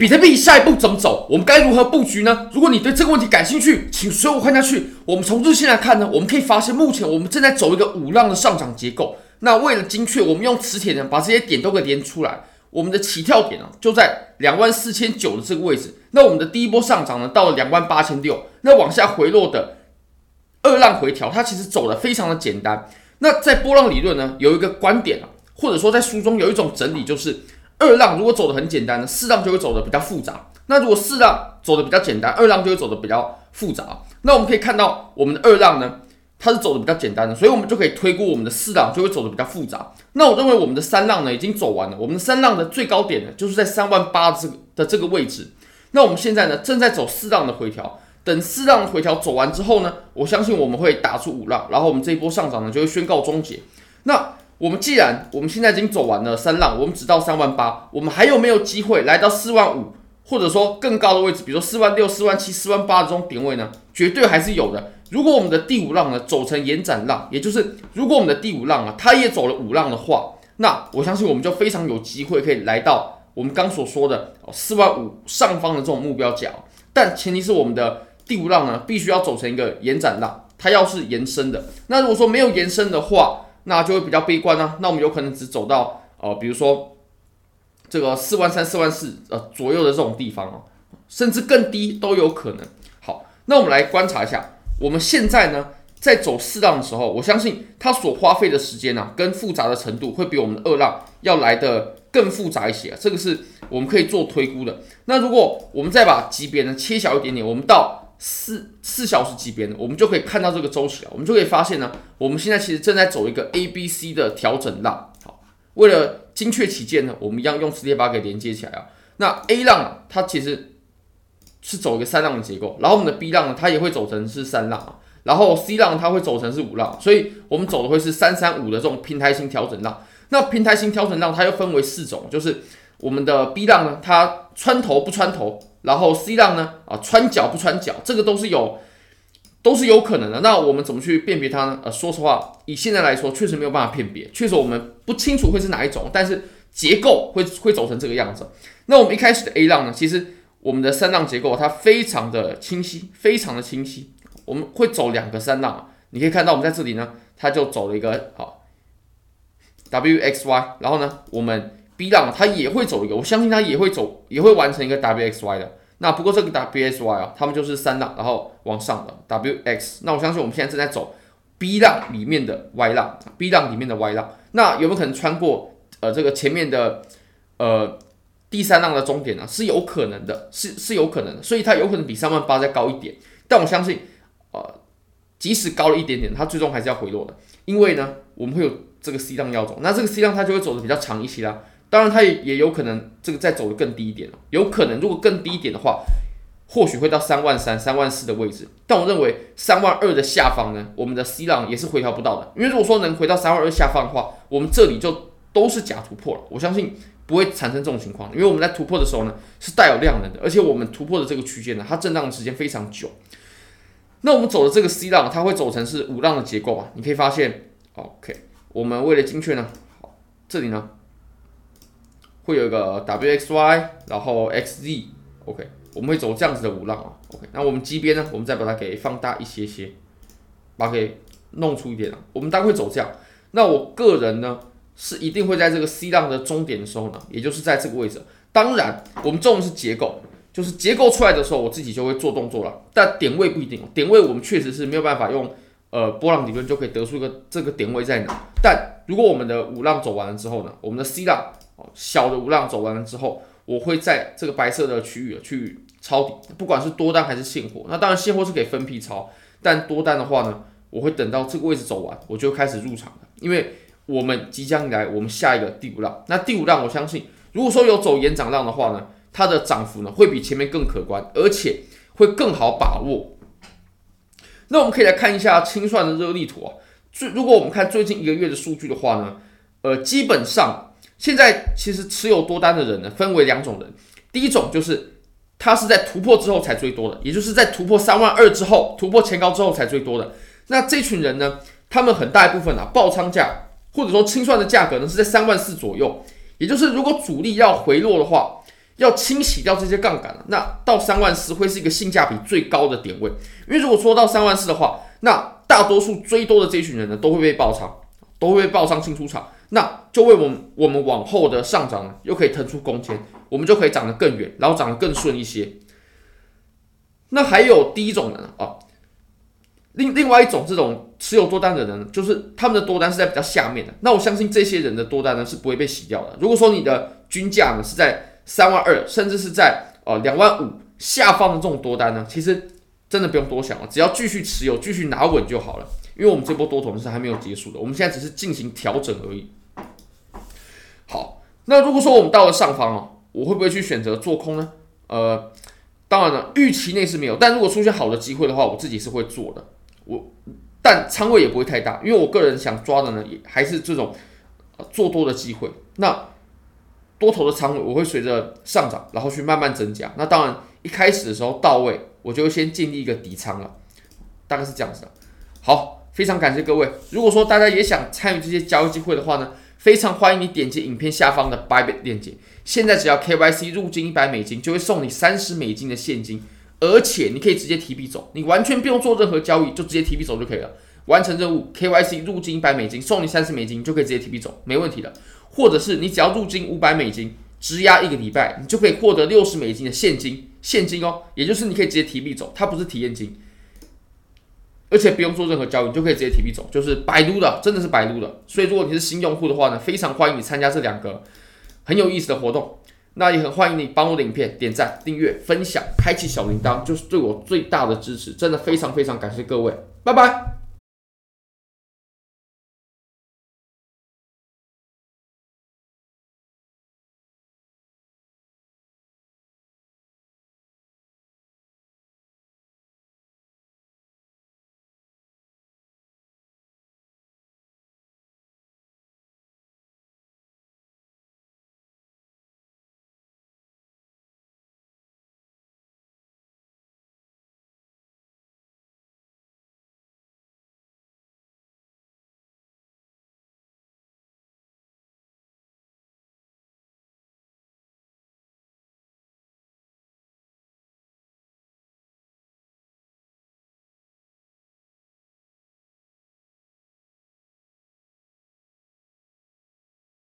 比特币下一步怎么走？我们该如何布局呢？如果你对这个问题感兴趣，请随我看下去。我们从日线来看呢，我们可以发现目前我们正在走一个五浪的上涨结构。那为了精确，我们用磁铁呢把这些点都给连出来。我们的起跳点呢就在两万四千九的这个位置。那我们的第一波上涨呢到了两万八千六，那往下回落的二浪回调，它其实走的非常的简单。那在波浪理论呢有一个观点啊，或者说在书中有一种整理就是。二浪如果走得很简单呢，四浪就会走得比较复杂。那如果四浪走得比较简单，二浪就会走得比较复杂。那我们可以看到，我们的二浪呢，它是走得比较简单的，所以我们就可以推估我们的四浪就会走得比较复杂。那我认为我们的三浪呢已经走完了，我们的三浪的最高点呢就是在三万八这个的这个位置。那我们现在呢正在走四浪的回调，等四浪回调走完之后呢，我相信我们会打出五浪，然后我们这一波上涨呢就会宣告终结。那我们既然我们现在已经走完了三浪，我们只到三万八，我们还有没有机会来到四万五，或者说更高的位置，比如说四万六、四万七、四万八的这种点位呢？绝对还是有的。如果我们的第五浪呢走成延展浪，也就是如果我们的第五浪啊，它也走了五浪的话，那我相信我们就非常有机会可以来到我们刚所说的四万五上方的这种目标价。但前提是我们的第五浪呢必须要走成一个延展浪，它要是延伸的。那如果说没有延伸的话，那就会比较悲观呢、啊。那我们有可能只走到呃，比如说这个四万三、四万四呃左右的这种地方哦，甚至更低都有可能。好，那我们来观察一下，我们现在呢在走四浪的时候，我相信它所花费的时间呢、啊，跟复杂的程度会比我们的二浪要来得更复杂一些、啊。这个是我们可以做推估的。那如果我们再把级别呢切小一点点，我们到。四四小时级别呢，我们就可以看到这个周期了。我们就可以发现呢，我们现在其实正在走一个 A、B、C 的调整浪。好，为了精确起见呢，我们一样用磁铁把它给连接起来啊。那 A 浪，它其实是走一个三浪的结构，然后我们的 B 浪呢，它也会走成是三浪，然后 C 浪它会走成是五浪，所以我们走的会是三三五的这种平台型调整浪。那平台型调整浪它又分为四种，就是我们的 B 浪呢，它穿头不穿头。然后 C 浪呢？啊，穿脚不穿脚，这个都是有，都是有可能的。那我们怎么去辨别它呢？呃，说实话，以现在来说，确实没有办法辨别，确实我们不清楚会是哪一种，但是结构会会走成这个样子。那我们一开始的 A 浪呢？其实我们的三浪结构它非常的清晰，非常的清晰。我们会走两个三浪，你可以看到我们在这里呢，它就走了一个好 W X Y，然后呢，我们。B 浪它也会走一个，我相信它也会走，也会完成一个 WXY 的。那不过这个 WXY 啊，他们就是三浪，然后往上的 WX。那我相信我们现在正在走 B 浪里面的 Y 浪，B 浪里面的 Y 浪。那有没有可能穿过呃这个前面的呃第三浪的终点呢？是有可能的，是是有可能的。所以它有可能比三万八再高一点。但我相信，呃，即使高了一点点，它最终还是要回落的，因为呢，我们会有这个 C 浪要走，那这个 C 浪它就会走的比较长一些啦。当然，它也也有可能这个再走得更低一点，有可能如果更低一点的话，或许会到三万三、三万四的位置。但我认为三万二的下方呢，我们的 C 浪也是回调不到的。因为如果说能回到三万二下方的话，我们这里就都是假突破了。我相信不会产生这种情况，因为我们在突破的时候呢，是带有量能的，而且我们突破的这个区间呢，它震荡的时间非常久。那我们走的这个 C 浪，它会走成是五浪的结构啊。你可以发现，OK，我们为了精确呢，好，这里呢。会有一个 WXY，然后 XZ，OK，我们会走这样子的五浪啊，OK，那我们机边呢，我们再把它给放大一些些，把它给弄出一点啊，我们当然会走这样。那我个人呢，是一定会在这个 C 浪的终点的时候呢，也就是在这个位置。当然，我们重的是结构，就是结构出来的时候，我自己就会做动作了。但点位不一定，点位我们确实是没有办法用呃波浪理论就可以得出一个这个点位在哪。但如果我们的五浪走完了之后呢，我们的 C 浪。小的五浪走完了之后，我会在这个白色的区域去抄底，不管是多单还是现货。那当然现货是可以分批抄，但多单的话呢，我会等到这个位置走完，我就开始入场了。因为我们即将来我们下一个第五浪。那第五浪，我相信如果说有走延长浪的话呢，它的涨幅呢会比前面更可观，而且会更好把握。那我们可以来看一下清算的热力图啊。最如果我们看最近一个月的数据的话呢，呃，基本上。现在其实持有多单的人呢，分为两种人。第一种就是他是在突破之后才追多的，也就是在突破三万二之后，突破前高之后才追多的。那这群人呢，他们很大一部分啊，爆仓价或者说清算的价格呢是在三万四左右。也就是如果主力要回落的话，要清洗掉这些杠杆了，那到三万四会是一个性价比最高的点位。因为如果说到三万四的话，那大多数追多的这群人呢，都会被爆仓，都会被爆仓清出场，那就为我们我们往后的上涨呢，又可以腾出空间，我们就可以涨得更远，然后涨得更顺一些。那还有第一种人啊，另另外一种这种持有多单的人，就是他们的多单是在比较下面的。那我相信这些人的多单呢是不会被洗掉的。如果说你的均价呢是在三万二，甚至是在呃两万五下方的这种多单呢，其实真的不用多想了，只要继续持有，继续拿稳就好了。因为我们这波多头是还没有结束的，我们现在只是进行调整而已。那如果说我们到了上方哦，我会不会去选择做空呢？呃。当然了，预期内是没有，但如果出现好的机会的话，我自己是会做的。我但仓位也不会太大，因为我个人想抓的呢，也还是这种做多的机会。那多头的仓位我会随着上涨，然后去慢慢增加。那当然一开始的时候到位，我就先建立一个底仓了，大概是这样子的。好，非常感谢各位。如果说大家也想参与这些交易机会的话呢，非常欢迎你点击影片下方的 Bybit 链接。现在只要 KYC 入金一百美金，就会送你三十美金的现金，而且你可以直接提币走，你完全不用做任何交易，就直接提币走就可以了。完成任务，KYC 入金一百美金，送你三十美金，就可以直接提币走，没问题的。或者是你只要入金五百美金，质押一个礼拜，你就可以获得六十美金的现金，现金哦，也就是你可以直接提币走，它不是体验金，而且不用做任何交易，你就可以直接提币走，就是白撸的，真的是白撸的。所以如果你是新用户的话呢，非常欢迎你参加这两个。很有意思的活动，那也很欢迎你帮我的影片点赞、订阅、分享、开启小铃铛，就是对我最大的支持，真的非常非常感谢各位，拜拜。